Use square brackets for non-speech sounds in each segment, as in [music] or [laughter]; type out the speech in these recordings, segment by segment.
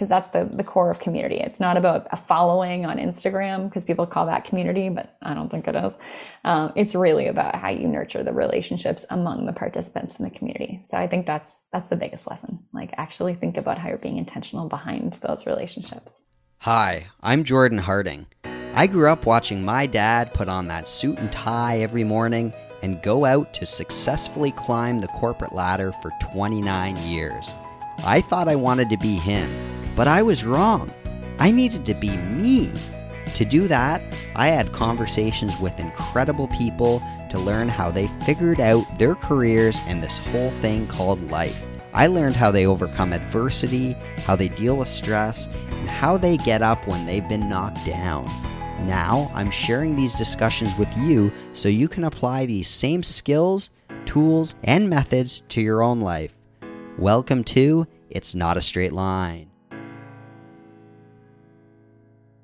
because that's the, the core of community. It's not about a following on Instagram because people call that community, but I don't think it is. Um, it's really about how you nurture the relationships among the participants in the community. So I think that's that's the biggest lesson. Like actually think about how you're being intentional behind those relationships. Hi, I'm Jordan Harding. I grew up watching my dad put on that suit and tie every morning and go out to successfully climb the corporate ladder for 29 years. I thought I wanted to be him, but I was wrong. I needed to be me. To do that, I had conversations with incredible people to learn how they figured out their careers and this whole thing called life. I learned how they overcome adversity, how they deal with stress, and how they get up when they've been knocked down. Now, I'm sharing these discussions with you so you can apply these same skills, tools, and methods to your own life. Welcome to It's Not a Straight Line.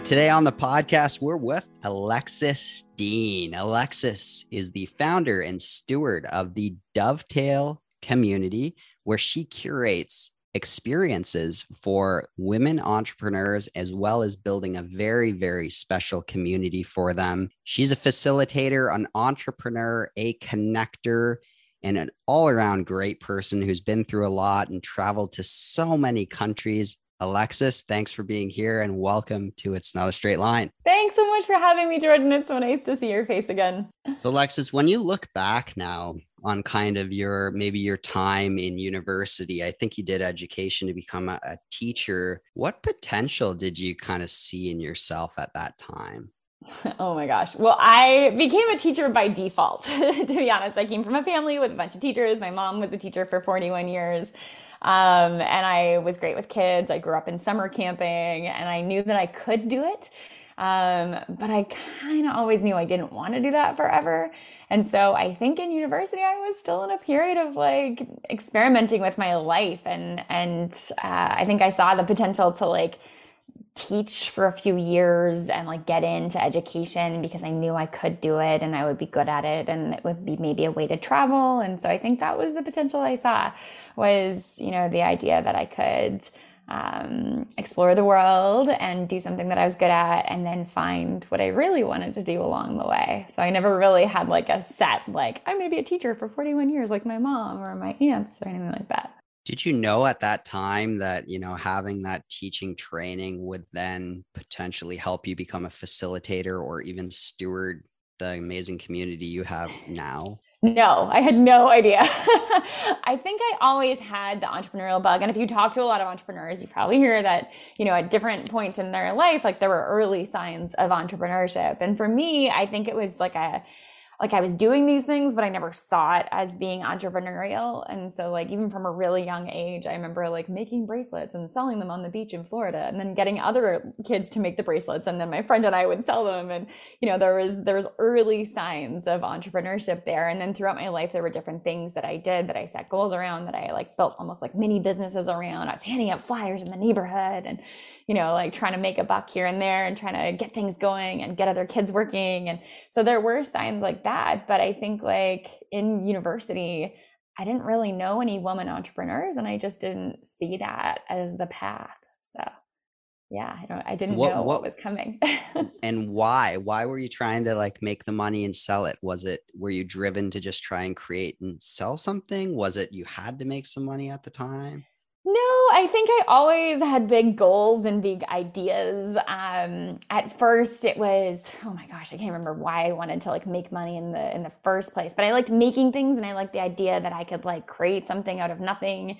Today on the podcast, we're with Alexis Dean. Alexis is the founder and steward of the Dovetail community, where she curates experiences for women entrepreneurs, as well as building a very, very special community for them. She's a facilitator, an entrepreneur, a connector, and an all around great person who's been through a lot and traveled to so many countries. Alexis, thanks for being here and welcome to It's Not a Straight Line. Thanks so much for having me, Jordan. It's so nice to see your face again. So, Alexis, when you look back now on kind of your maybe your time in university, I think you did education to become a, a teacher. What potential did you kind of see in yourself at that time? [laughs] Oh my gosh. Well, I became a teacher by default, [laughs] to be honest. I came from a family with a bunch of teachers. My mom was a teacher for 41 years. Um, and I was great with kids. I grew up in summer camping and I knew that I could do it. Um, but I kind of always knew I didn't want to do that forever. And so I think in university, I was still in a period of like experimenting with my life. And, and, uh, I think I saw the potential to like, teach for a few years and like get into education because I knew I could do it and I would be good at it and it would be maybe a way to travel. And so I think that was the potential I saw was, you know, the idea that I could um, explore the world and do something that I was good at and then find what I really wanted to do along the way. So I never really had like a set, like, I'm going to be a teacher for 41 years, like my mom or my aunts or anything like that did you know at that time that you know having that teaching training would then potentially help you become a facilitator or even steward the amazing community you have now no, I had no idea. [laughs] I think I always had the entrepreneurial bug. And if you talk to a lot of entrepreneurs, you probably hear that, you know, at different points in their life, like there were early signs of entrepreneurship. And for me, I think it was like a, like I was doing these things, but I never saw it as being entrepreneurial. And so like even from a really young age, I remember like making bracelets and selling them on the beach in Florida and then getting other kids to make the bracelets. And then my friend and I would sell them. And, you know, there was, there was early signs of entrepreneurship there. And then throughout my life, there were different things that I did that I set goals around that I like built almost like mini businesses around. I was handing out flyers in the neighborhood and, you know, like trying to make a buck here and there and trying to get things going and get other kids working. And so there were signs like that. But I think like in university, I didn't really know any woman entrepreneurs and I just didn't see that as the path. So yeah, I don't I didn't what, know what, what was coming. and [laughs] why? Why were you trying to like make the money and sell it? Was it were you driven to just try and create and sell something? Was it you had to make some money at the time? No, I think I always had big goals and big ideas. Um, at first, it was oh my gosh, I can't remember why I wanted to like make money in the in the first place, but I liked making things and I liked the idea that I could like create something out of nothing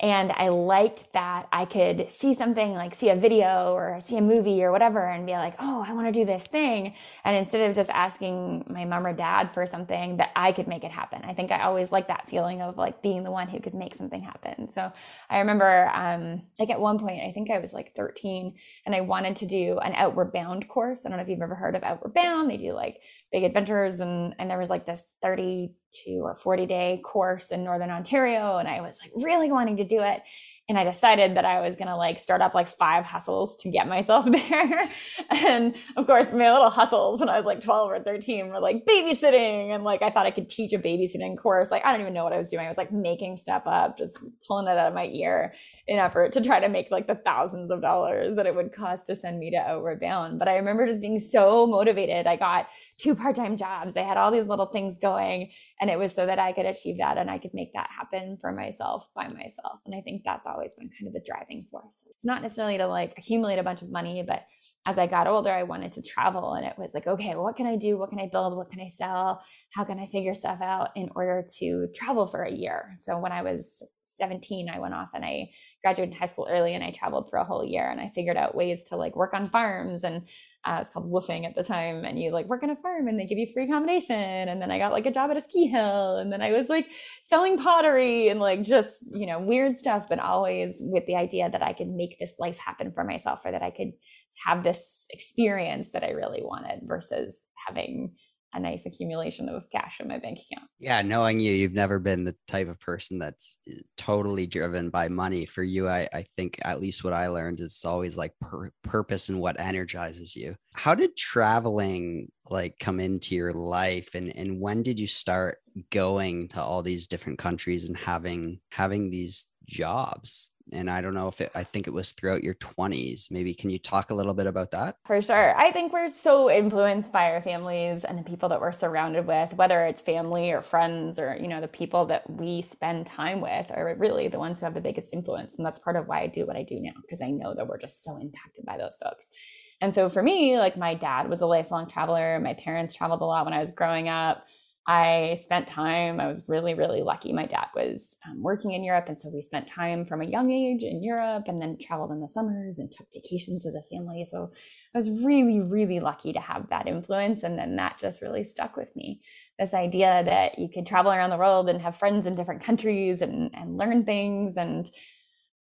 and I liked that I could see something like see a video or see a movie or whatever and be like, oh, I want to do this thing. And instead of just asking my mom or dad for something, that I could make it happen. I think I always liked that feeling of like being the one who could make something happen. So I remember um, like at one point, I think I was like 13 and I wanted to do an Outward Bound course. I don't know if you've ever heard of Outward Bound. They do like big adventures and, and there was like this 30 two or 40 day course in Northern Ontario. And I was like really wanting to do it. and I decided that I was gonna like start up like five hustles to get myself [laughs] there. and of course, my little hustles when I was like 12 or 13 were like babysitting. And like I thought I could teach a babysitting course. Like I don't even know what I was doing. I was like making stuff up, just pulling it out of my ear in effort to try to make like the thousands of dollars that it would cost to send me to Outward Bound. But I remember just being so motivated. I got two part-time jobs. I had all these little things going. And it was so that I could achieve that and I could make that happen for myself by myself. And I think that's always been kind of the driving force. It's not necessarily to like accumulate a bunch of money, but as I got older, I wanted to travel. And it was like, okay, what can I do? What can I build? What can I sell? How can I figure stuff out in order to travel for a year? So when I was 17, I went off and I graduated high school early and I traveled for a whole year and I figured out ways to like work on farms and uh, it's called WWOOFing at the time. And you like work on a farm and they give you free accommodation. And then I got like a job at a ski hill and then I was like selling pottery and like just, you know, weird stuff, but always with the idea that I could make this life happen for myself or that I could have this experience that I really wanted versus having a nice accumulation of cash in my bank account. Yeah, knowing you, you've never been the type of person that's eh, totally driven by money. For you, I, I think at least what I learned is always like pur- purpose and what energizes you. How did traveling like come into your life and and when did you start going to all these different countries and having having these jobs and i don't know if it i think it was throughout your 20s maybe can you talk a little bit about that? For sure. I think we're so influenced by our families and the people that we're surrounded with whether it's family or friends or you know the people that we spend time with are really the ones who have the biggest influence and that's part of why i do what i do now because i know that we're just so impacted by those folks. And so for me like my dad was a lifelong traveler. My parents traveled a lot when i was growing up I spent time, I was really, really lucky. My dad was um, working in Europe. And so we spent time from a young age in Europe and then traveled in the summers and took vacations as a family. So I was really, really lucky to have that influence. And then that just really stuck with me. This idea that you could travel around the world and have friends in different countries and, and learn things and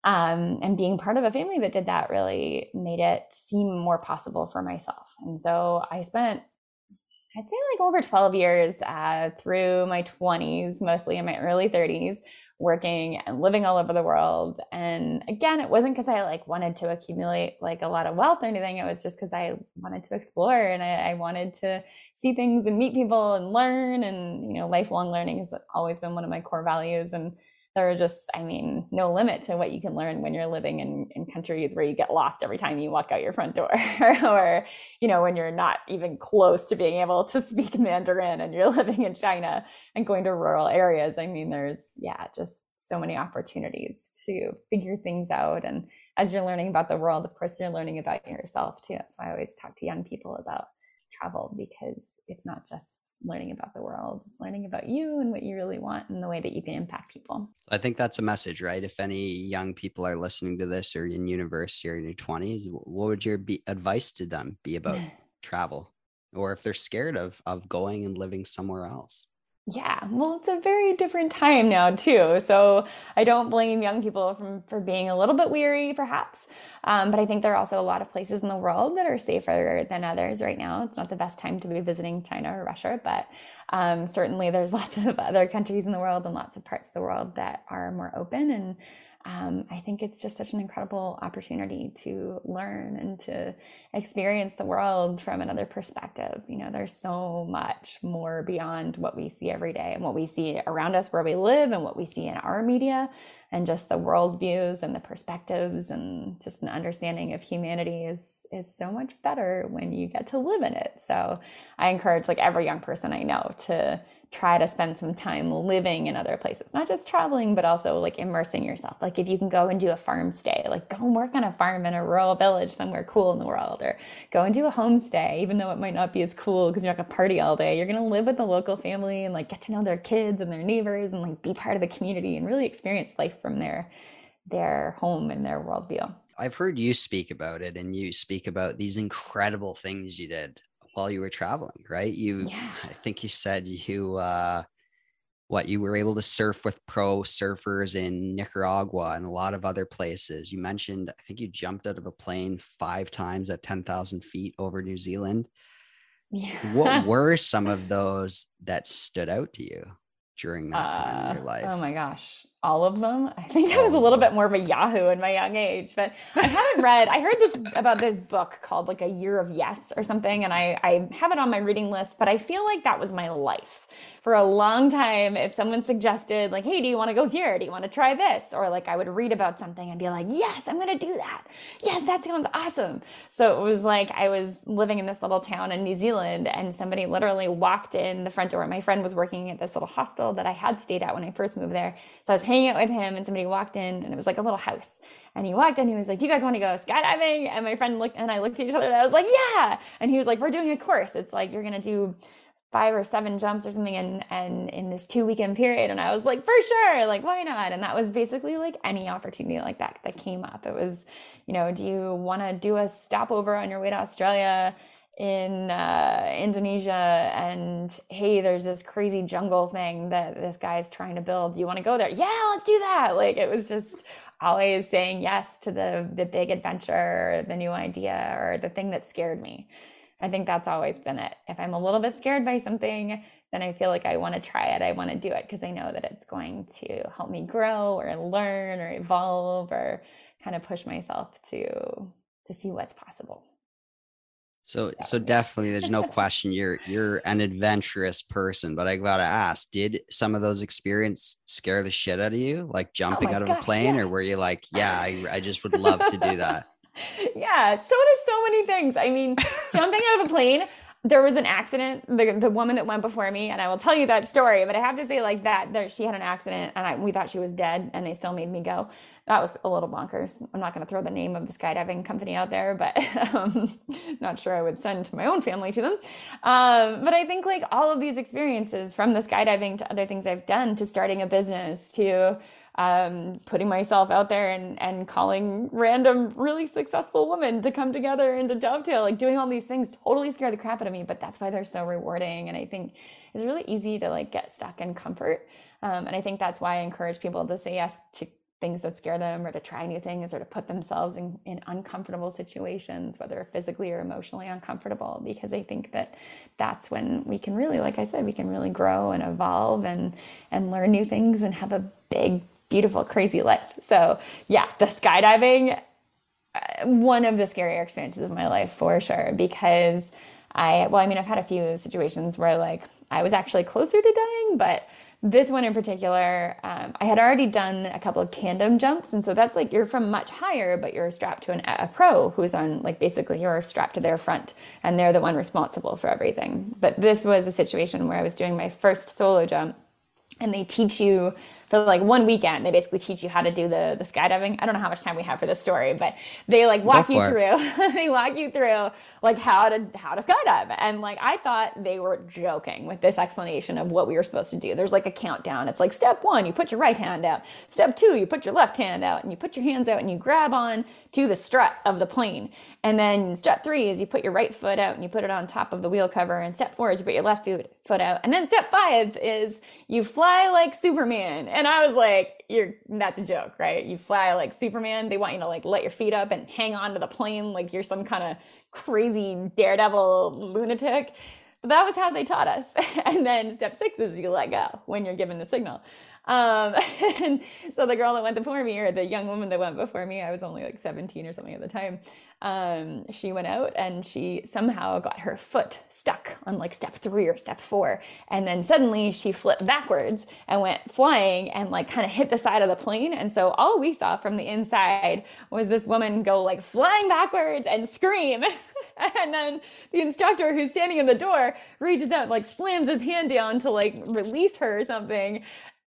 um, and being part of a family that did that really made it seem more possible for myself. And so I spent I'd say like over 12 years uh, through my 20s, mostly in my early 30s, working and living all over the world. And again, it wasn't because I like wanted to accumulate like a lot of wealth or anything. It was just because I wanted to explore and I, I, wanted to see things and meet people and learn. And, you know, lifelong learning has always been one of my core values. And there are just, I mean, no limit to what you can learn when you're living in, in countries where you get lost every time you walk out your front door, [laughs] or, you know, when you're not even close to being able to speak Mandarin and you're [laughs] living in China and going to rural areas. I mean, there's, yeah, just so many opportunities to figure things out. And as you're learning about the world, of course, you're learning about yourself too. Why I always talk to young people about travel because it's not just learning about the world, it's learning about you and what you really want and the way that you can impact people. I think that's a message, right? If any young people are listening to this or in university or in your 20s, what would your be advice to them be about [sighs] travel? Or if they're scared of of going and living somewhere else? Yeah, well, it's a very different time now too. So I don't blame young people from for being a little bit weary, perhaps. Um, but I think there are also a lot of places in the world that are safer than others right now. It's not the best time to be visiting China or Russia, but um, certainly there's [laughs] lots of other countries in the world and lots of parts of the world that are more open and um, I think it's just such an incredible opportunity to learn and to experience the world from another perspective. You know, there's so much more beyond what we see every day and what we see around us where we live and what we see in our media and just the worldviews and the perspectives and just an understanding of humanity is is so much better when you get to live in it. So I encourage like every young person I know to try to spend some time living in other places, not just traveling, but also like immersing yourself. Like if you can go and do a farm stay, like go and work on a farm in a rural village somewhere cool in the world, or go and do a homestay, even though it might not be as cool because you're not gonna party all day. You're gonna live with the local family and like get to know their kids and their neighbors and like be part of the community and really experience life from their their home and their worldview. I've heard you speak about it and you speak about these incredible things you did while you were traveling, right? You, yeah. I think you said you, uh, what you were able to surf with pro surfers in Nicaragua and a lot of other places. You mentioned, I think you jumped out of a plane five times at 10,000 feet over New Zealand. Yeah. what [laughs] were some of those that stood out to you during that time uh, in your uh, life? Oh my gosh all of them. I think I was a little bit more of a Yahoo in my young age, but I haven't read. I heard this about this book called like A Year of Yes or something, and I, I have it on my reading list, but I feel like that was my life for a long time, if someone suggested, like, hey, do you want to go here? Do you want to try this? Or like I would read about something and be like, yes, I'm going to do that. Yes, that sounds awesome. So it was like I was living in this little town in New Zealand and somebody literally walked in the front door. My friend was working at this little hostel that I had stayed at when I first moved there. So I was hanging out with him and somebody walked in and it was like a little house. And he walked in, he was like, Do you guys want to go skydiving? And my friend looked and I looked at each other and I was like, Yeah. And he was like, We're doing a course. It's like you're gonna do five or seven jumps or something and and in this two weekend period and I was like for sure like why not and that was basically like any opportunity like that that came up it was you know do you want to do a stopover on your way to Australia in uh, Indonesia and hey there's this crazy jungle thing that this guy is trying to build do you want to go there yeah let's do that like it was just always saying yes to the the big adventure the new idea or the thing that scared me I think that's always been it. If I'm a little bit scared by something, then I feel like I want to try it. I want to do it because I know that it's going to help me grow or learn or evolve or kind of push myself to to see what's possible. So so definitely there's no question you're you're an adventurous person, but I gotta ask, did some of those experiences scare the shit out of you? Like oh jumping oh out of gosh, a plane, yeah. or were you like, yeah, I, I just would love to do [laughs] that? yeah, so does so many things. I mean, jumping out of a plane, there was an accident. The, the woman that went before me, and I will tell you that story, but I have to say, like that, there, she had an accident, and I, we thought she was dead, and they still made me go. That was a little bonkers. I'm not going to throw the name of the skydiving company out there, but [laughs] um, not sure I would send my own family to them. Um, but I think like all of these experiences, from the skydiving to other things I've done, to starting a business, to um, putting myself out there and, and calling random really successful women to come together and to dovetail, like doing all these things totally scare the crap out of me, but that's why they're so rewarding. And I think it's really easy to like get stuck in comfort. Um, and I think that's why I encourage people to say yes to things that scare them or to try new things or to put themselves in, in uncomfortable situations, whether physically or emotionally uncomfortable, because I think that that's when we can really, like I said, we can really grow and evolve and, and learn new things and have a big beautiful, crazy life. So, yeah, the skydiving, uh, one of the scarier experiences of my life for sure, because I, well, I mean, I've had a few situations where like I was actually closer to dying, but this one in particular, um, I had already done a couple of tandem jumps. And so that's like you're from much higher, but you're strapped to an, a pro who's on, like, basically you're strapped to their front and they're the one responsible for everything. But this was a situation where I was doing my first solo jump and they teach you for like one weekend they basically teach you how to do the the skydiving. I don't know how much time we have for this story but they like walk you through [laughs] they walk you through like how to how to skydive. And like i thought they were joking with this explanation of what we were supposed to do. There's like a countdown. It's like step one you put your right hand out. Step two you put your left hand out. And you put your hands out and you grab on to the strut of the plane. And then step three is you put your right foot out and you put it on top of the wheel cover. And step four is you put your left foot foot out. And then step five is you fly like superman and I was like, you're that's a joke, right? You fly like Superman. They want you to like let your feet up and hang on to the plane like you're some kind of crazy daredevil lunatic. But that was how they taught us. [laughs] and then step six is you let go when you're given the signal. Um, [laughs] and so the girl that went before me, or the young woman that went before me, I was only like 17 or something at the time. Um, she went out and she somehow got her foot stuck on like step three or step four. And then suddenly she flipped backwards and went flying and like kind of hit the side of the plane. And so all we saw from the inside was this woman go like flying backwards and scream. [laughs] and then the instructor who's standing in the door reaches out, like slams his hand down to like release her or something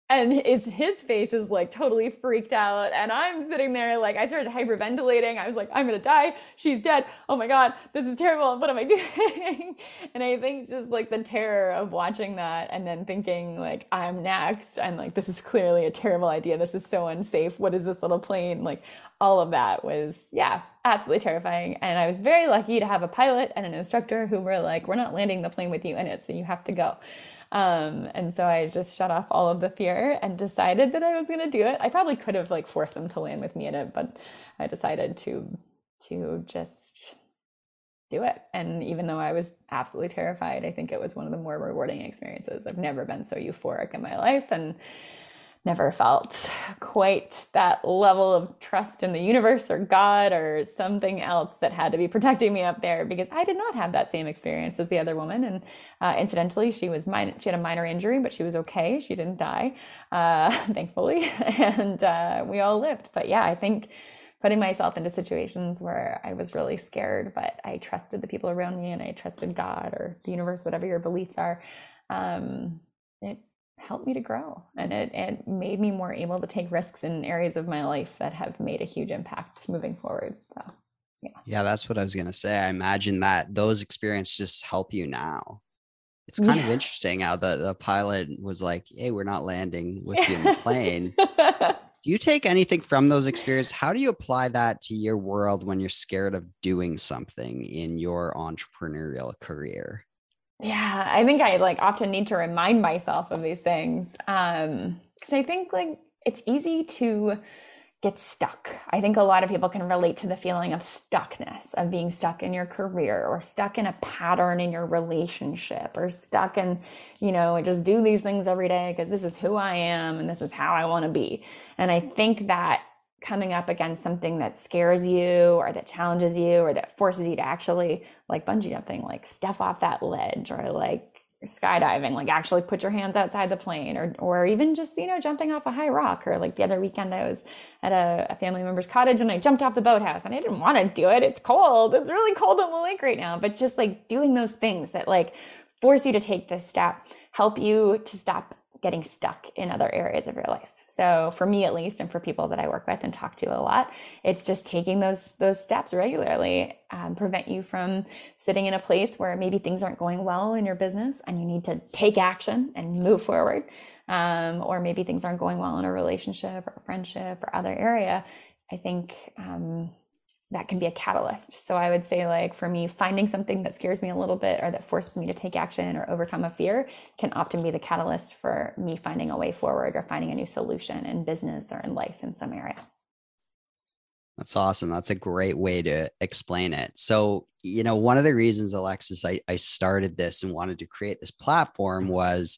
and his his face is like totally freaked out. And i'm sitting there like i started hyperventilating. I was like i'm gonna die. She's dead. Oh my god this is terrible. What am i [laughs] doing? And i think just like the terror of watching that and then thinking like i'm next i'm like this is clearly a terrible idea. This is so unsafe. What is this little plane? Like all of that was yeah absolutely terrifying. And i was very lucky to have a pilot and an instructor who were like we're not landing the plane with you in it so you have to go um, and so I just shut off all of the fear and decided that I was going to do it. I probably could have like forced them to land with me in it, but I decided to to just do it. And even though I was absolutely terrified, I think it was one of the more rewarding experiences. I've never been so euphoric in my life and never felt quite that level of trust in the universe or God or something else that had to be protecting me up there because I did not have that same experience as the other woman. And uh, incidentally, she was min- she had a minor injury, but she was okay. She didn't die, uh, [laughs] thankfully, [laughs] and uh, we all lived. But yeah, I think putting myself into situations where I was really scared, but I trusted the people around me and I trusted God or the universe, whatever your beliefs are. Um, it helped me to grow and it, it made me more able to take risks in areas of my life that have made a huge impact moving forward. So, yeah. Yeah, that's what I was going to say. I imagine that those experiences just help you now. It's kind yeah. of interesting how the, the pilot was like, Hey, we're not landing with you in the plane. [laughs] do you take anything from those experiences? How do you apply that to your world when you're scared of doing something in your entrepreneurial career? Yeah, I think I like often need to remind myself of these things. Um, because I think like it's easy to get stuck. I think a lot of people can relate to the feeling of stuckness, of being stuck in your career or stuck in a pattern in your relationship or stuck in, you know, just do these things every day because this is who I am and this is how I want to be. And I think that coming up against something that scares you or that challenges you or that forces you to actually like bungee jumping, like step off that ledge or like skydiving, like actually put your hands outside the plane or, or even just, you know, jumping off a high rock or like the other weekend I was at a, a family member's cottage and I jumped off the boathouse and I didn't want to do it. It's cold. It's really cold on the lake right now, but just like doing those things that like force you to take this step, help you to stop getting stuck in other areas of your life. So for me at least, and for people that I work with and talk to a lot, it's just taking those those steps regularly um, prevent you from sitting in a place where maybe things aren't going well in your business and you need to take action and move forward. Um, or maybe things aren't going well in a relationship or a friendship or other area. I think um, that can be a catalyst. So I would say, like, for me, finding something that scares me a little bit or that forces me to take action or overcome a fear can often be the catalyst for me finding a way forward or finding a new solution in business or in life in some area. That's awesome. That's a great way to explain it. So, you know, one of the reasons, Alexis, I, I started this and wanted to create this platform was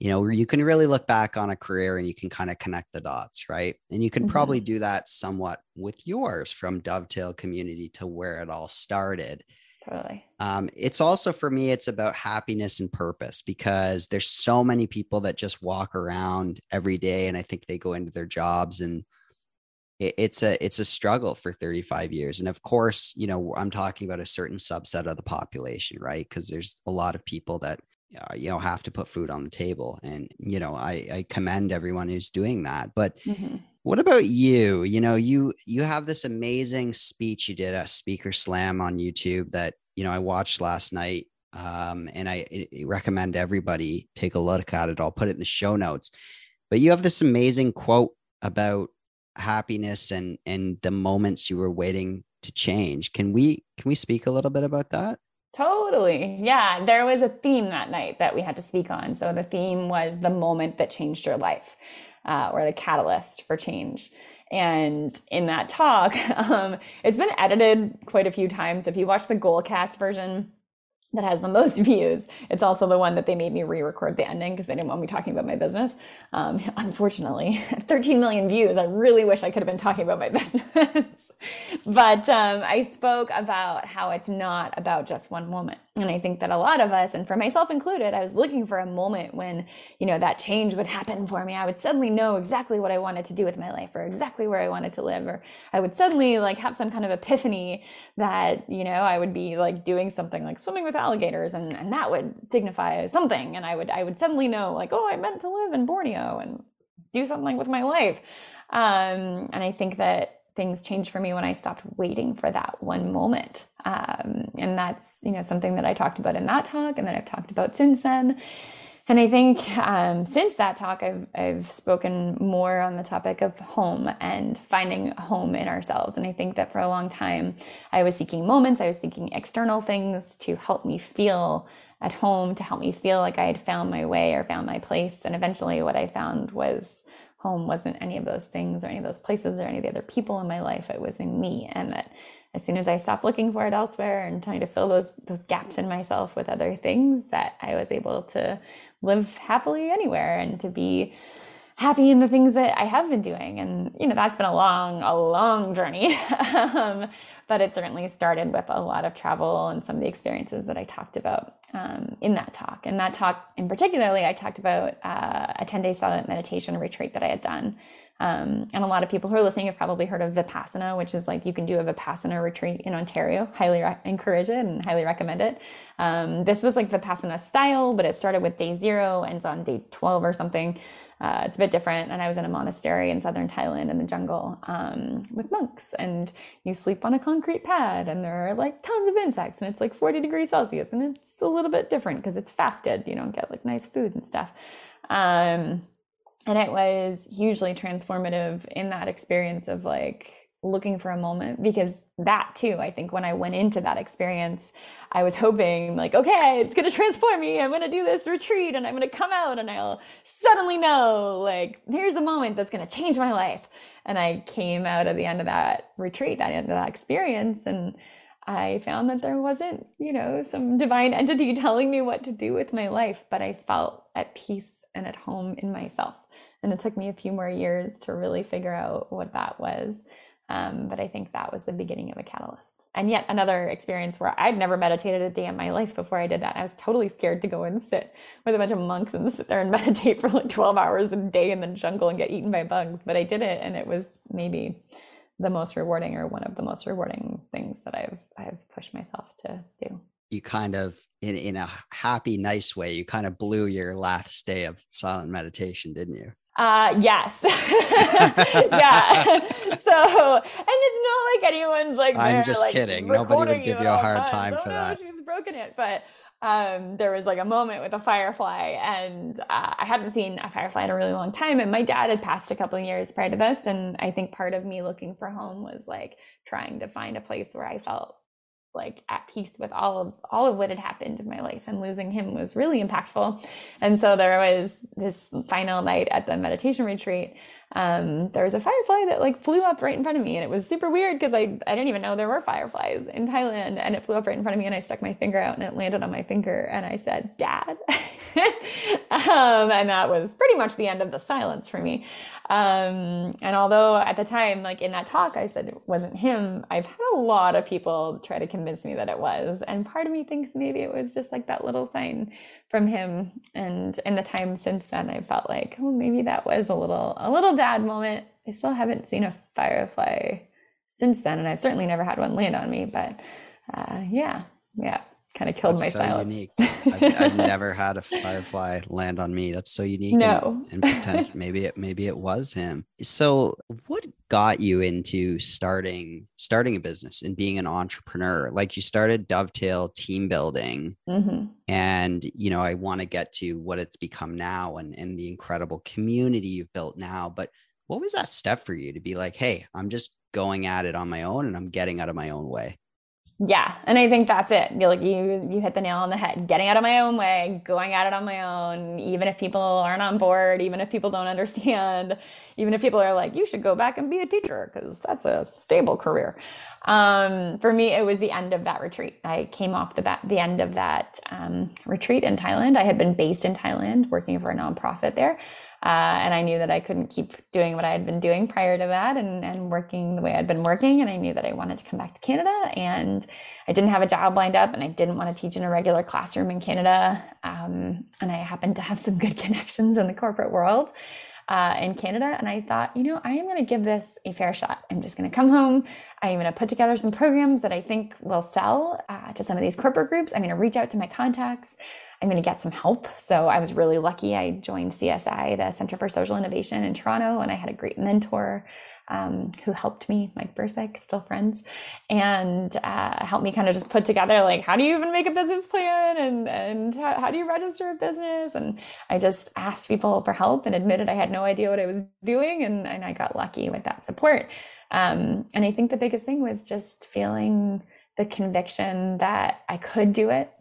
you know you can really look back on a career and you can kind of connect the dots right? And you can mm-hmm. probably do that somewhat with yours from dovetail community to where it all started. Totally. Um, it's also for me it's about happiness and purpose because there's so many people that just walk around every day and i think they go into their jobs and it, it's a it's a struggle for 35 years. And of course you know i'm talking about a certain subset of the population right? Because there's a lot of people that uh, you know have to put food on the table and you know i i commend everyone who's doing that but mm-hmm. what about you? You know you you have this amazing speech you did a speaker slam on youtube that you know i watched last night um, and I, I recommend everybody take a look at it. I'll put it in the show notes. But you have this amazing quote about happiness and and the moments you were waiting to change. Can we can we speak a little bit about that Totally. Yeah. There was a theme that night that we had to speak on. So the theme was the moment that changed your life uh, or the catalyst for change. And in that talk, [laughs] um, it's been edited quite a few times. If you watch the Goalcast version, that has the most [laughs] views. It's also the one that they made me re-record the ending because they didn't want me talking about my business. Um, [laughs] unfortunately, 13 million views. I really wish I could have been talking about my business. [laughs] but um, I spoke about how it's not about just one moment. And I think that a lot of us, and for myself included, I was looking for a moment when, you know, that change would happen for me. I would suddenly know exactly what I wanted to do with my life or exactly where I wanted to live. Or I would suddenly like have some kind of epiphany that, you know, I would be like doing something like swimming with alligators and, and that would signify something. And I would, I would suddenly know like, oh, I meant to live in Borneo and do something with my life. Um, and I think that things changed for me when I stopped waiting for that one moment. Um, and that's, you know, something that I talked about in that talk and that I've talked about since then. And I think um, since that talk, I've, I've spoken more on the topic of home and finding home in ourselves. And I think that for a long time, I was seeking moments, I was seeking external things to help me feel at home, to help me feel like I had found my way or found my place. And eventually, what I found was home wasn't any of those things or any of those places or any of the other people in my life. It was in me. And that as soon as I stopped looking for it elsewhere and trying to fill those those gaps in myself with other things, that I was able to live happily anywhere and to be happy in the things that I have been doing. And, you know, that's been a long, a long journey. [laughs] um, but it certainly started with a lot of travel and some of the experiences that I talked about um, in that talk. And that talk, in particularly, I talked about uh, a 10 day silent meditation retreat that I had done. Um, and a lot of people who are listening have probably heard of Vipassana, which is like you can do a Vipassana retreat in Ontario. Highly re- encourage it and highly recommend it. Um, this was like Vipassana style, but it started with day zero, ends on day 12 or something. Uh, it's a bit different. And I was in a monastery in southern Thailand in the jungle um, with monks, and you sleep on a concrete pad, and there are like tons of insects, and it's like 40 degrees Celsius, and it's a little bit different because it's fasted. You don't get like nice food and stuff. Um, and it was hugely transformative in that experience of like looking for a moment because that too i think when i went into that experience i was hoping like okay it's going to transform me. I'm going to do this retreat and i'm going to come out and i'll suddenly know like here's a moment that's going to change my life. And i came out at the end of that retreat that end of that experience and i found that there wasn't you know some divine entity [laughs] telling me what to do with my life but i felt at peace and at home in myself and it took me a few more years to really figure out what that was um, but I think that was the beginning of a catalyst. And yet another experience where I'd never meditated a day in my life before I did that. I was totally scared to go and sit with a bunch of monks and sit there and [laughs] meditate for like 12 hours a day in the jungle and get eaten by bugs. But I did it and it was maybe the most rewarding or one of the most rewarding things that I've I've pushed myself to do. You kind of in in a happy, nice way, you kind of blew your last day of silent meditation, didn't you? Uh, yes. [laughs] yeah. [laughs] so, and it's not like anyone's like, I'm just like, kidding. Nobody would give you a hard time, for no, that. She's broken it. But um, there was like a moment with a firefly, and uh, I hadn't seen a firefly in a really long time. And my dad had passed a couple of years prior to this. And I think part of me looking for home was like trying to find a place where I felt like at peace with all of all of what had happened in my life and losing him was really impactful. And so there was this final night at the meditation retreat um, there was a firefly that like flew up right in front of me and it was super weird because I, I didn't even know there were fireflies in thailand and it flew up right in front of me and i stuck my finger out and it landed on my finger and i said dad [laughs] um, and that was pretty much the end of the silence for me um, and although at the time, like in that talk, I said it wasn't him, I've had a lot of people try to convince me that it was. And part of me thinks maybe it was just like that little sign from him. And in the time since then, I felt like, oh, maybe that was a little, a little dad moment. I still haven't seen a firefly since then. And I've certainly never had one land on me, but uh, yeah, yeah kind of killed That's my so silence. Unique. I've, I've, [laughs] never had a firefly land on me. That's so unique. No, and, and [laughs] maybe it maybe it was him. So, what got you into starting starting a business and being an entrepreneur? Like you started Dovetail Team Building, mm-hmm. and you know I want to get to what it's become now and and the incredible community you've built now. But what was that step for you to be like, hey, I'm just going at it on my own and I'm getting out of my own way? Yeah, and I think that's it. You're like you you hit the nail on the head. Getting out of my own way, going at it on my own, even if people aren't on board, even if people don't understand, even if people are like, you should go back and be a teacher because that's a stable career. Um, for me, it was the end of that retreat. I came off the the end of that um, retreat in Thailand. I had been based in Thailand, working for a nonprofit there. Uh, and I knew that I couldn't keep doing what I had been doing prior to that and, and working the way I'd been working. And I knew that I wanted to come back to Canada. And I didn't have a job lined up and I didn't want to teach in a regular classroom in Canada. Um, and I happened to have some good [laughs] connections in the corporate world. Uh, in Canada. And I thought, you know, I am going to give this a fair shot. I'm just going to come home. I'm going to put together some programs that I think will sell uh, to some of these corporate groups. I'm going to reach out to my contacts. I'm going to get some help. So I was really lucky. I joined CSI, the Center for Social Innovation in Toronto, and I had a great mentor um, who helped me, Mike Bursick, still friends, and uh, helped me kind of just put together like, how do you even make a business plan and, and how, how do you register a business? And I just asked people for help and admitted I had no idea what I was doing. And, and I got lucky with that support. Um, and I think the biggest thing was just feeling the conviction that I could do it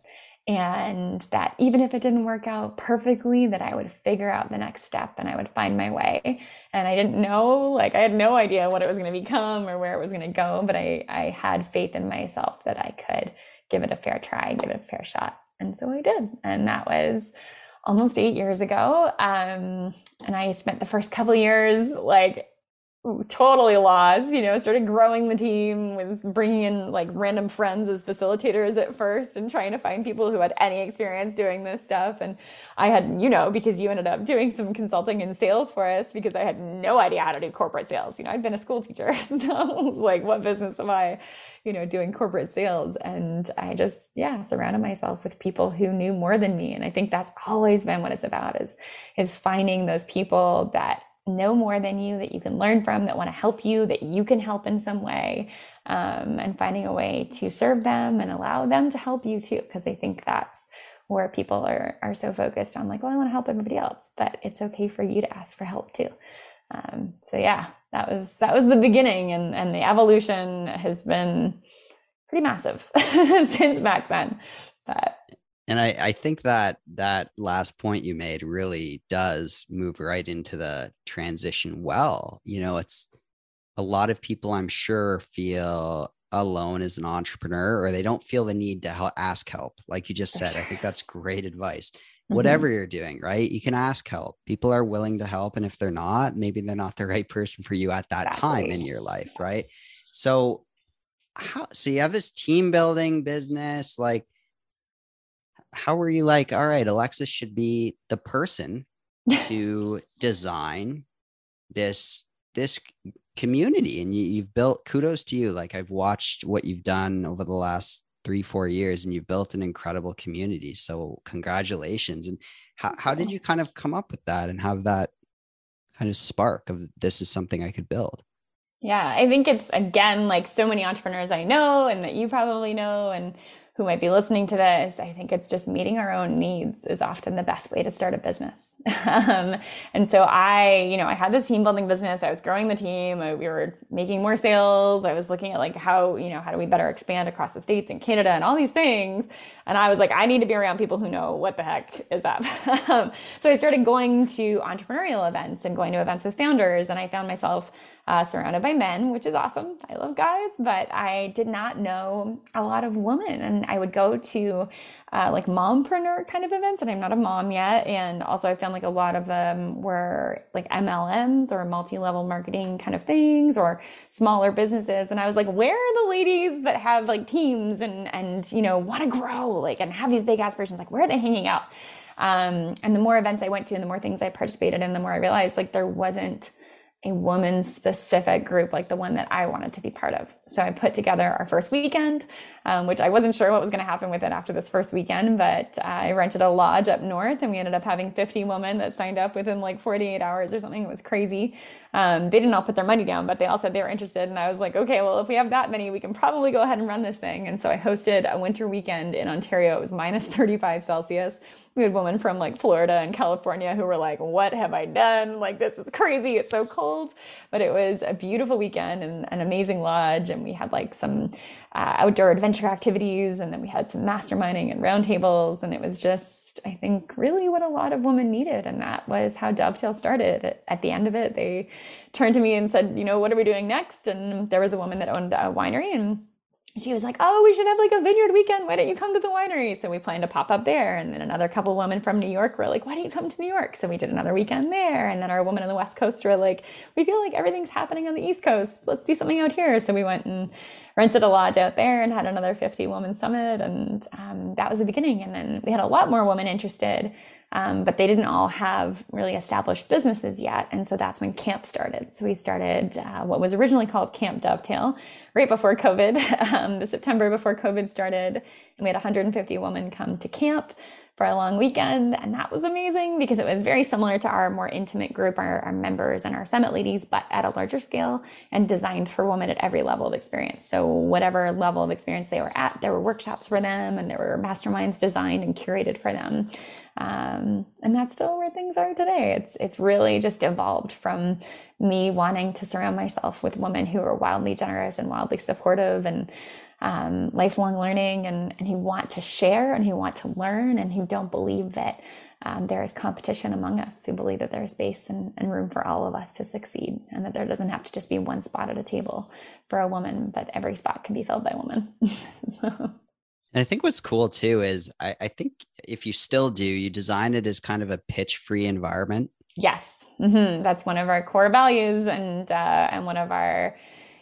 and that even if it didn't work out perfectly that i would figure out the next step and i would find my way. And i didn't know like i had no idea what it was going to become or where it was going to go but i i had faith in myself that i could give it a fair try give it a fair shot. And so i did. And that was almost eight years ago. Um, and I spent the first couple years like totally lost you know started growing the team with bringing in like random friends as facilitators at first and trying to find people who had any experience doing this stuff. And i had you know because you ended up doing some consulting and sales for us because i had no idea how to do corporate sales. You know i'd been a school teacher [laughs] so i was like what business am i you know doing corporate sales? And i just yeah surrounded myself with people who knew more than me. And i think that's always been what it's about is is finding those people that know more than you that you can learn from, that want to help you, that you can help in some way, um, and finding a way to serve them and allow them to help you too. Because I think that's where people are are so focused on like, well, I want to help everybody else, but it's okay for you to ask for help too. Um, so yeah, that was that was the beginning, and and the evolution has been pretty massive [laughs] since back then. But and I, I think that that last point you made really does move right into the transition well. You know, it's a lot of people I'm sure feel alone as an entrepreneur or they don't feel the need to help, ask help. Like you just said, I think that's [laughs] great advice. Mm-hmm. Whatever you're doing, right? You can ask help. People are willing to help. And if they're not, maybe they're not the right person for you at that exactly. time in your life, right? So, how so you have this team building business, like how were you like, all right, Alexis should be the person to [laughs] design this this community? And you, you've built kudos to you. Like i've watched what you've done over the last three four years and you've built an incredible community. So congratulations. And how, how did you kind of come up with that and have that kind of spark of this is something i could build yeah i think it's again like so many entrepreneurs i know and that you probably know and who might be listening to this, I think it's just meeting our own needs is often the best way to start a business. [laughs] um, and so I, you know, I had this team building business. I was growing the team. I, we were making more sales. I was looking at like how, you know, how do we better expand across the states and Canada and all these things. And I was like, I need to be around people who know what the heck is up. [laughs] So I started going to entrepreneurial events and going to events with founders. And I found myself uh, surrounded by men, which is awesome. I love guys, but I did not know a lot of women. And I would go to uh, like mompreneur kind of events, and I'm not a mom yet. And also, I found like a lot of them were like MLMs or multi level marketing kind of things or smaller businesses. And I was like, where are the ladies that have like teams and, and, you know, want to grow like and have these big aspirations? Like, where are they hanging out? Um, and the more events I went to and the more things I participated in, the more I realized like there wasn't a woman specific group like the one that I wanted to be part of. So I put together our first weekend, um, which I wasn't sure what was going to happen with it after this first weekend, but I rented a lodge up north and we ended up having 50 women that signed up within like 48 hours or something. It was crazy. Um, they didn't all put their money down, but they all said they were interested. And I was like, okay, well, if we have that many, we can probably go ahead and run this thing. And so I hosted a winter weekend in Ontario. It was minus 35 Celsius. We had women from like Florida and California who were like, what have I done? Like, this is crazy. It's so cold. But it was a beautiful weekend and an amazing lodge. And we had like some uh, outdoor adventure activities. And then we had some masterminding and roundtables. And it was just, I think, really what a lot of women needed. And that was how Dovetail started. At the end of it, they turned to me and said, you know, what are we doing next? And there was a woman that owned a winery and she was like, "Oh, we should have like a vineyard weekend. Why don't you come to the winery?" So we planned to pop up there, and then another couple women from New York were like, "Why don't you come to New York?" So we did another weekend there, and then our women on the West Coast were like, "We feel like everything's happening on the East Coast. Let's do something out here." So we went and rented a lodge out there and had another 50 woman summit, and um, that was the beginning. And then we had a lot more women interested. Um, but they didn't all have really established businesses yet. And so that's when camp started. So we started uh, what was originally called Camp Dovetail right before COVID, [laughs] um, the September before COVID started. And we had 150 women come to camp for a long weekend. And that was amazing because it was very similar to our more intimate group, our, our, members and our summit ladies, but at a larger scale and designed for women at every level of experience. So, whatever level of experience they were at, there were workshops for them and there were masterminds designed and curated for them. Um, and that's still where things are today. It's it's really just evolved from me wanting to surround myself with women who are wildly generous and wildly supportive and um, lifelong learning and, and who want to share and who want to learn and who don't believe that um, there is competition among us, who believe that there's space and, and room for all of us to succeed and that there doesn't have to just be one spot at a table for a woman, but every spot can be filled by a woman. [laughs] so. And I think what's cool too is I, I think if you still do, you design it as kind of a pitch free environment. Yes, mm-hmm. that's one of our core values and uh, and one of our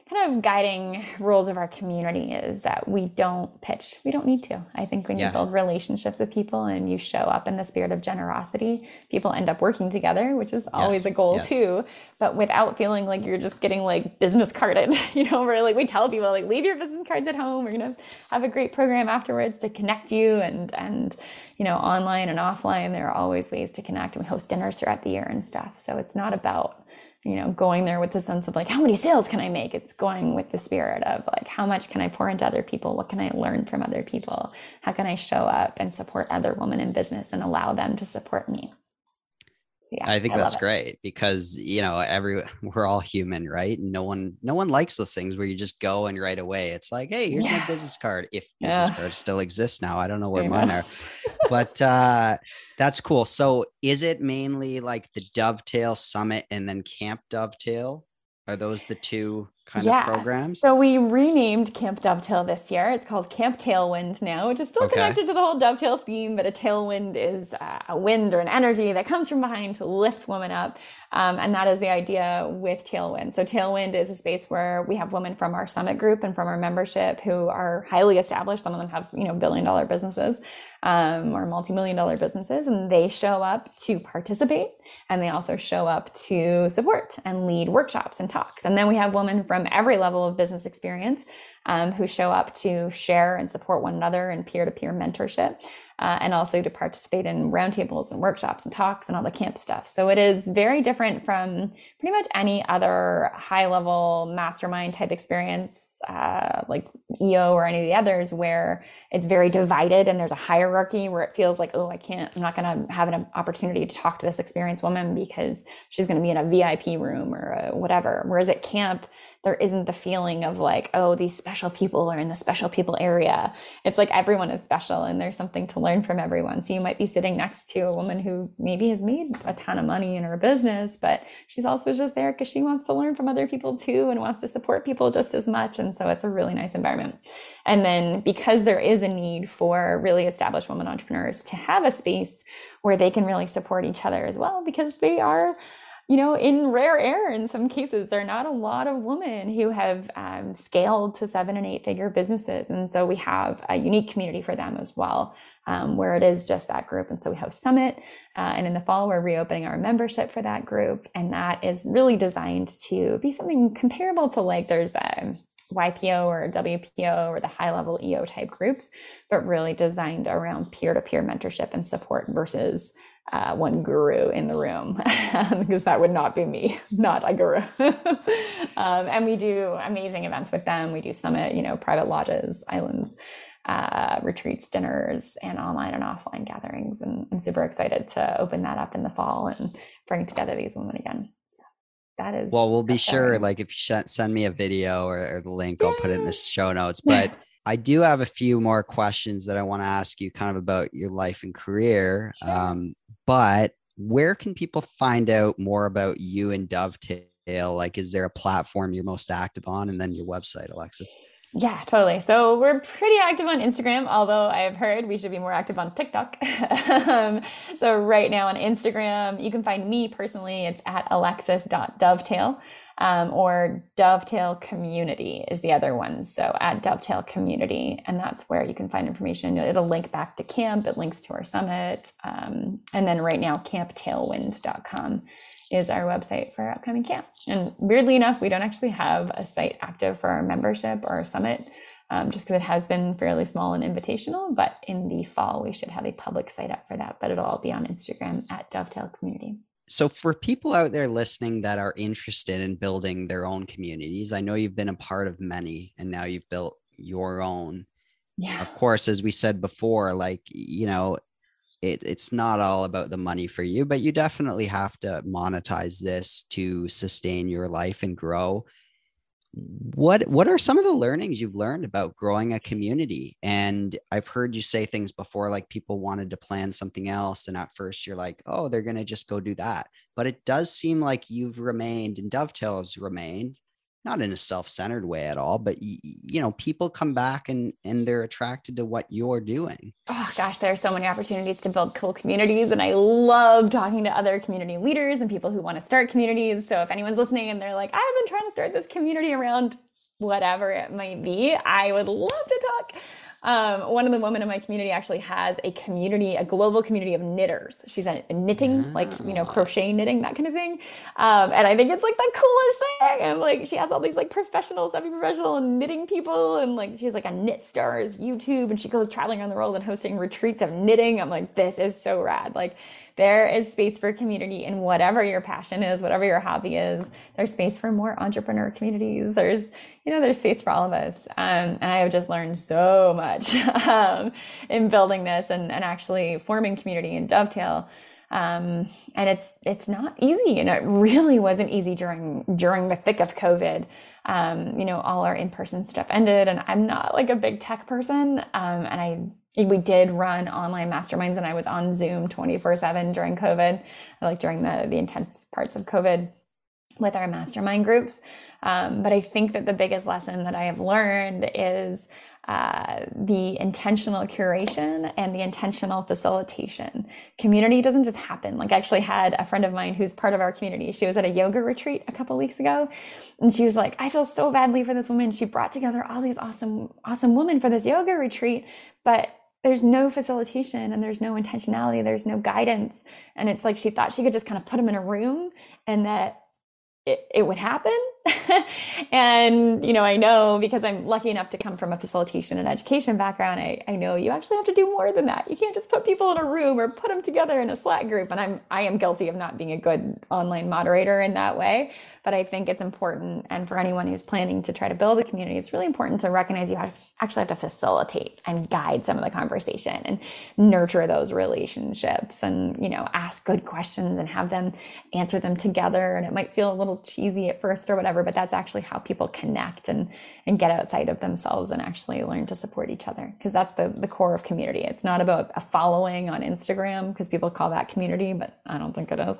kind of guiding rules of our community is that we don't pitch. We don't need to. I think when yeah. you build relationships with people and you show up in the spirit of generosity, people end up working together, which is always yes. a goal yes. too. But without feeling like you're just getting like business carded, [laughs] you know, where like we tell people like leave your business cards at home. We're gonna have a great program afterwards to connect you and and you know, online and offline. There are always ways to connect and we host dinners throughout the year and stuff. So it's not about you know, going there with the sense of like, how many sales can I make? It's going with the spirit of like, how much can I pour into other people? What can I learn from other people? How can I show up and support other women in business and allow them to support me? Yeah, I think I that's great because you know every [laughs] we're all human, right? No one no one likes those things where you just go and right away it's like, hey, here's yeah. my business card. If business yeah. cards still exist now, I don't know where mine are, [laughs] but uh, that's cool. So is it mainly like the Dovetail Summit and then Camp Dovetail? Are those the two kind of programs? So we renamed Camp Dovetail this year. It's called Camp Tailwind now, which is still okay. connected to the whole dovetail theme, but a tailwind is uh, a wind or an energy that comes from behind to lift women up. Um, and that is the idea with Tailwind. So Tailwind is a space where we have women from our summit group and from our membership who are highly established. Some of them have, you know, billion dollar businesses um, or multi-million dollar businesses, and they show up to participate and they also show up to support and lead workshops and talks. And then we have women from every level of business experience um, who show up to share and support one another in peer-to-peer mentorship uh, and also to participate in roundtables and workshops and talks and all the camp stuff. So it is very different from pretty much any other high-level mastermind type experience uh, like EO or any of the others where it's very divided and there's a hierarchy where it feels like, oh, I can't, I'm not going to have an opportunity to talk to this experienced woman because she's going to be in a VIP room or whatever. Whereas at camp, there isn't the feeling of like, oh, these special people are in the special people area. It's like everyone is special and there's something to learn from everyone. So you might be sitting next to a woman who maybe has made a ton of money in her business, but she's also just there because she wants to learn from other people too and wants to support people just as much. And so it's a really nice environment. And then because there is a need for really established women entrepreneurs to have a space where they can really support each other as well, because they are you know, in rare air in some cases, there are not a lot of women who have um, scaled to seven and eight figure businesses. And so we have a unique community for them as well, um, where it is just that group. And so we have Summit. Uh, and in the fall, we're reopening our membership for that group. And that is really designed to be something comparable to like there's a YPO or WPO or the high level EO type groups, but really designed around peer to peer mentorship and support versus uh, one guru in the room [laughs] because that would not be me, [laughs] not a guru. [laughs] um, and we do amazing events with them. We do summit, you know, private lodges, islands, uh, retreats, dinners, and online and offline gatherings. And I'm super excited to open that up in the fall and bring together these women again. that is well, we'll be sure. Like if you send me a video or, or the link, I'll put it in the show notes. But I do have a few more questions that I want to ask you, kind of about your life and career. Sure. Um, but where can people find out more about you and Dovetail? Like, is there a platform you're most active on? And then your website, Alexis. Yeah, totally. So we're pretty active on Instagram, although I've heard we should be more active on TikTok. [laughs] um, so right now on Instagram, you can find me personally. It's at alexis.dovetail um, or Dovetail Community is the other one. So at Dovetail Community, and that's where you can find information. It'll link back to camp, it links to our summit. Um, and then right now, camptailwind.com is our website for our upcoming camp. And weirdly enough, we don't actually have a site active for our membership or our summit. Um, just because it has been fairly small and invitational. But in the fall, we should have a public site up for that. But it'll all be on Instagram at Dovetail Community so for people out there listening that are interested in building their own communities i know you've been a part of many and now you've built your own. Yeah. Of course as we said before like you know it, it's not all about the money for you but you definitely have to monetize this to sustain your life and grow what what are some of the learnings you've learned about growing a community? And i've heard you say things before like people wanted to plan something else and at first you're like oh they're going to just go do that. But it does seem like you've remained and dovetails remained not in a self-centered way at all but y- you know people come back and and they're attracted to what you're doing. Oh gosh there are so many opportunities to build cool communities and i love talking to other community leaders and people who want to start communities. So if anyone's listening and they're like i've been trying to start this community around whatever it might be i would love to talk um, one of the women in my community actually has a community, a global community of knitters. She's a, a knitting, oh. like, you know, crochet knitting, that kind of thing. Um, and I think it's like the coolest thing. And like, she has all these like professional, semi-professional knitting people. And like, she has like a Knit Stars YouTube and she goes traveling around the world and hosting retreats of knitting. I'm like, this is so rad. Like, there is space for community in whatever your passion is, whatever your hobby is. There's space for more entrepreneur communities. There's, you know, there's space for all of us. Um, and I have just learned so much [laughs] um, in building this and, and actually forming community in Dovetail. Um, and it's it's not easy, and it really wasn't easy during during the thick of COVID. Um, you know, all our in person stuff ended, and I'm not like a big tech person, um, and I we did run online masterminds and I was on Zoom 24 seven during COVID, like during the, the intense parts of COVID with our mastermind groups. Um, but I think that the biggest lesson that I have learned is uh, the intentional curation and the intentional facilitation. Community doesn't just happen. Like I actually had a friend of mine who's part of our community. She was at a yoga retreat a couple weeks ago, and she was like, "I feel so badly for this woman. She brought together all these awesome, awesome women for this yoga retreat, but there's no facilitation and there's no intentionality there's no guidance and it's like she thought she could just kind of put them in a room and that it, it would happen [laughs] and you know i know because i'm lucky enough to come from a facilitation and education background I, I know you actually have to do more than that. You can't just put people in a room or put them together in a slack group and i'm i am guilty of not being a good online moderator in that way. But i think it's important and for anyone who's planning to try to build a community it's really important to recognize you actually have to facilitate and guide some of the conversation and nurture those relationships and you know ask good questions and have them answer them together. And it might feel a little cheesy at first or whatever but that's actually how people connect and and get outside of themselves and actually learn to support each other because that's the the core of community. It's not about a following on instagram because people call that community but i don't think it is.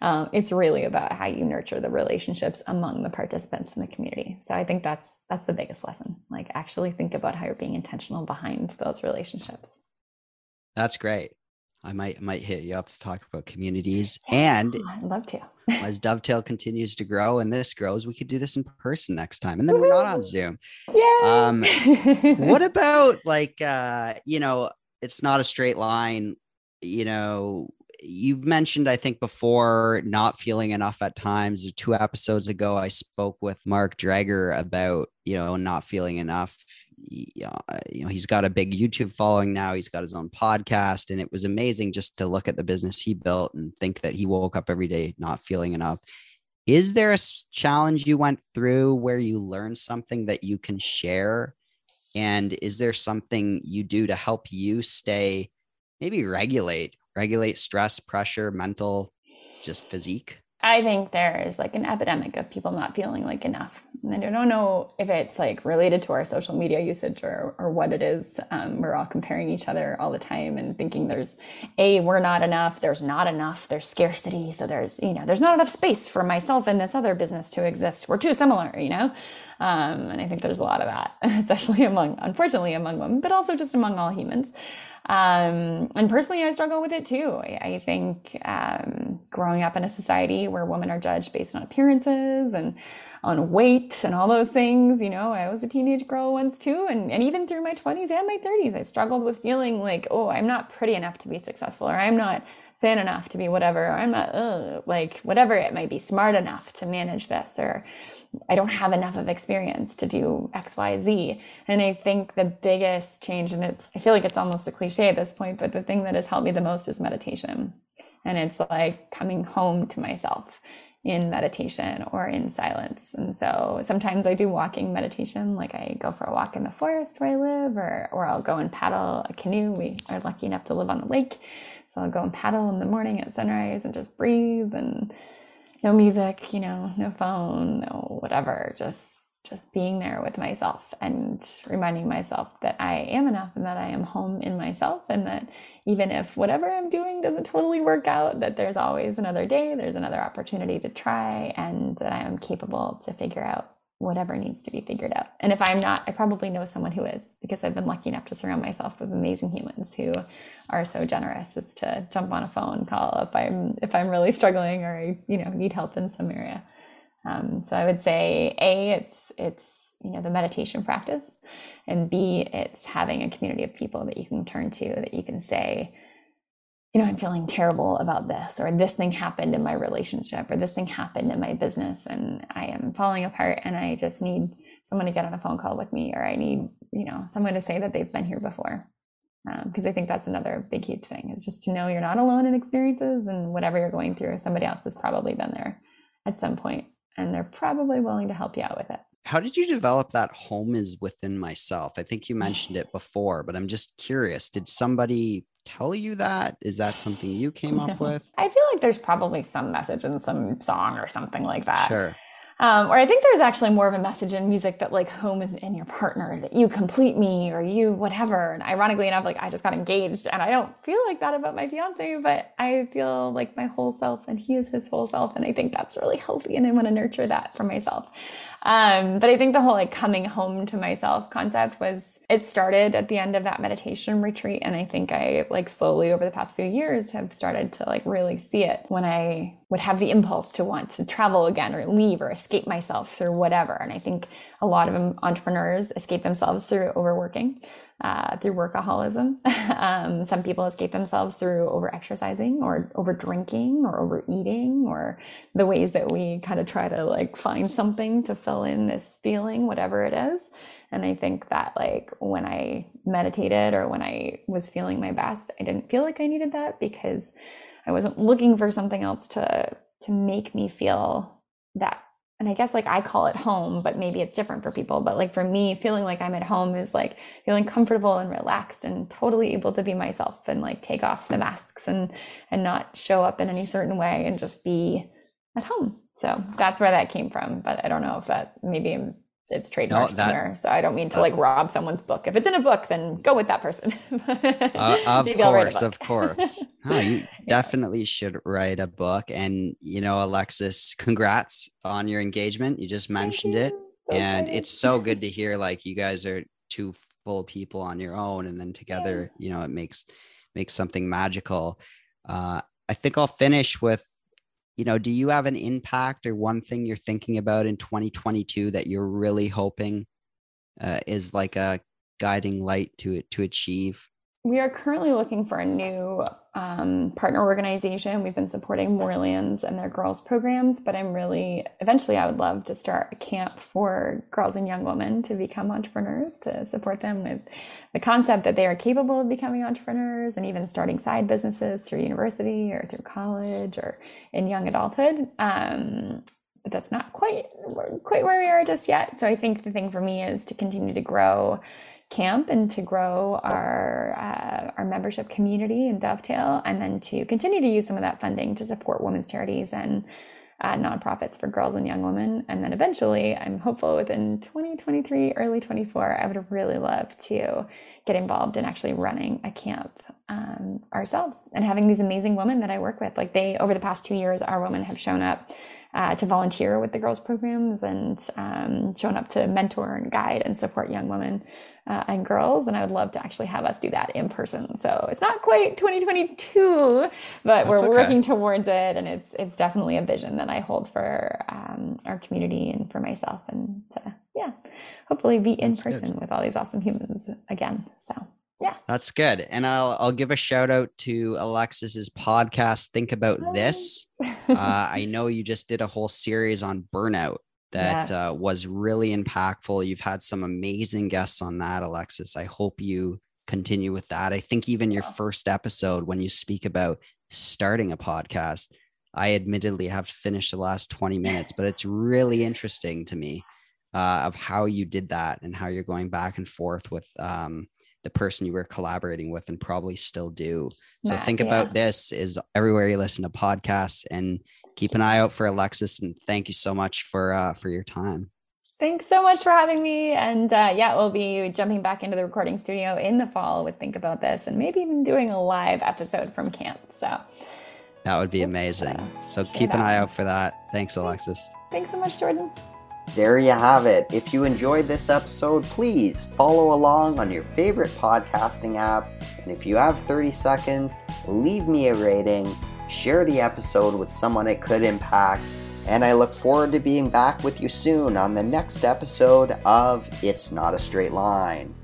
Um, it's really about how you nurture the relationships among the participants in the community. So i think that's that's the biggest lesson like actually think about how you're being intentional behind those relationships. That's great I might might hit you up to talk about communities. And I'd love to. as Dovetail continues to grow and this grows, we could do this in person next time. And then we're not on Zoom. Yeah. Um, [laughs] what about like uh, you know, it's not a straight line, you know, you've mentioned, I think, before not feeling enough at times. Two episodes ago, I spoke with Mark Drager about, you know, not feeling enough Uh, you know he's got a big youtube following now. He's got his own podcast. And it was amazing just to look at the business he built and think that he woke up every day not feeling enough. Is there a challenge you went through where you learned something that you can share? And is there something you do to help you stay maybe regulate regulate stress pressure mental just physique I think there is like an epidemic of people not feeling like enough. And I don't know if it's like related to our social media usage or, or what it is. Um, we're all comparing each other all the time and thinking there's a, we're not enough. There's not enough. There's scarcity. So there's, you know, there's not enough space for myself and this other business to exist. We're too similar, you know? Um, and I think there's a lot of that, [laughs] especially among, unfortunately, among women, but also just among all humans. Um, and personally, I struggle with it too. I, I think um, growing up in a society where women are judged based on appearances and on weight and all those things, you know, I was a teenage girl once too. And, and even through my 20s and my 30s, I struggled with feeling like, oh, I'm not pretty enough to be successful, or I'm not thin enough to be whatever, or I'm not, ugh, like, whatever it might be, smart enough to manage this, or I don't have enough of experience to do X, Y, Z. And I think the biggest change, and it's, I feel like it's almost a cliche at this point, but the thing that has helped me the most is meditation. And it's like coming home to myself in meditation or in silence. And so sometimes I do walking meditation, like I go for a walk in the forest where I live, or, or I'll go and paddle a canoe. We are lucky enough to live on the lake. So I'll go and paddle in the morning at sunrise and just breathe and no music, you know, no phone, no whatever, just just being there with myself and reminding myself that I am enough and that I am home in myself and that even if whatever I'm doing doesn't totally work out, that there's always another day, there's another opportunity to try and that I am capable to figure out whatever needs to be figured out. And if I'm not, I probably know someone who is because I've been lucky enough to surround myself with amazing humans who are so generous as to jump on a phone call if I'm if I'm really struggling or I, you know need help in some area. Um, so I would say a it's it's you know the meditation practice, and b it's having a community of people that you can turn to that you can say you know, I'm feeling terrible about this, or this thing happened in my relationship, or this thing happened in my business, and I am falling apart, and I just need someone to get on a phone call with me, or I need, you know, someone to say that they've been here before. Because um, I think that's another big, huge thing is just to know you're not alone in experiences, and whatever you're going through, somebody else has probably been there at some point, and they're probably willing to help you out with it how did you develop that home is within myself i think you [sighs] mentioned it before but i'm just curious did somebody tell you that? Is that something you came up [laughs] with? I feel like there's probably some message in some song or something like that. Sure. Um, or I think there's actually more of a message in music that like home is in your partner, that you complete me or you whatever. And ironically enough, like I just got engaged and I don't feel like that about my fiance, but I feel like my whole self and he is his whole self. And I think that's really healthy and I want to nurture that for myself. Um, but I think the whole like coming home to myself concept was it started at the end of that meditation retreat. And I think I like slowly over the past few years have started to like really see it when I would have the impulse to want to travel again or leave or escape myself through whatever. And I think a lot of entrepreneurs escape themselves through overworking, uh, through workaholism. [laughs] um, some people escape themselves through over exercising or over drinking or overeating or the ways that we kind of try to like find something to fill in this feeling, whatever it is. And I think that like when I meditated or when I was feeling my best, I didn't feel like I needed that because I wasn't looking for something else to to make me feel that and I guess like I call it home, but maybe it's different for people. But like for me, feeling like I'm at home is like feeling comfortable and relaxed and totally able to be myself and like take off the masks and and not show up in any certain way and just be at home. So that's where that came from. But I don't know if that maybe it's trademarked no, that, somewhere. So I don't mean to uh, like rob someone's book. If it's in a book, then go with that person. [laughs] uh, of course, of [laughs] course. Oh, you [laughs] yeah. definitely should write a book. And you know, Alexis, congrats on your engagement. You just mentioned you. it, and it's so good to hear. Like you guys are two full people on your own, and then together, yeah. you know, it makes makes something magical. Uh, I think I'll finish with you know, do you have an impact or one thing you're thinking about in 2022 that you're really hoping uh, is like a guiding light to it to achieve? We are currently looking for a new um, partner organization. We've been supporting Moorelands and their girls programs, but I'm really eventually I would love to start a camp for girls and young women to become entrepreneurs, to support them with the concept that they are capable of becoming entrepreneurs and even starting side businesses through university or through college or in young adulthood. Um, but that's not quite quite where we are just yet. So I think the thing for me is to continue to grow camp and to grow our uh, our membership community and dovetail and then to continue to use some of that funding to support women's charities and uh, nonprofits for girls and young women. And then eventually i'm hopeful within 2023 early 24 i would really love to get involved in actually running a camp um, ourselves and having these amazing women that i work with. Like they over the past two years our women have shown up uh, to volunteer with the girls programs and um, shown up to mentor and guide and support young women uh, and girls. And I would love to actually have us do that in person. So it's not quite 2022, but That's we're okay. working towards it. And it's, it's definitely a vision that I hold for um, our community and for myself. And to, yeah, hopefully be in That's person good. with all these awesome humans again. So yeah that's good and i'll i'll give a shout out to alexis's podcast think about this [laughs] uh, i know you just did a whole series on burnout that uh, yes. uh, was really impactful. You've had some amazing guests on that, Alexis. I hope you continue with that. I think even your first episode, when you speak about starting a podcast, I admittedly have finished the last 20 minutes, but it's really [laughs] interesting to me uh, of how you did that and how you're going back and forth with um, the person you were collaborating with and probably still do. So think yeah. about this is everywhere you listen to podcasts and keep an eye out for Alexis. And thank you so much for uh, for your time. Thanks so much for having me. And uh, yeah, we'll be jumping back into the recording studio in the fall with Think About This and maybe even doing a live episode from camp. So that would be amazing. So keep an eye out for that. Thanks, Alexis. Thanks so much, Jordan. There you have it. If you enjoyed this episode, please follow along on your favorite podcasting app. And if you have 30 seconds, leave me a rating, share the episode with someone it could impact. And I look forward to being back with you soon on the next episode of It's Not a Straight Line.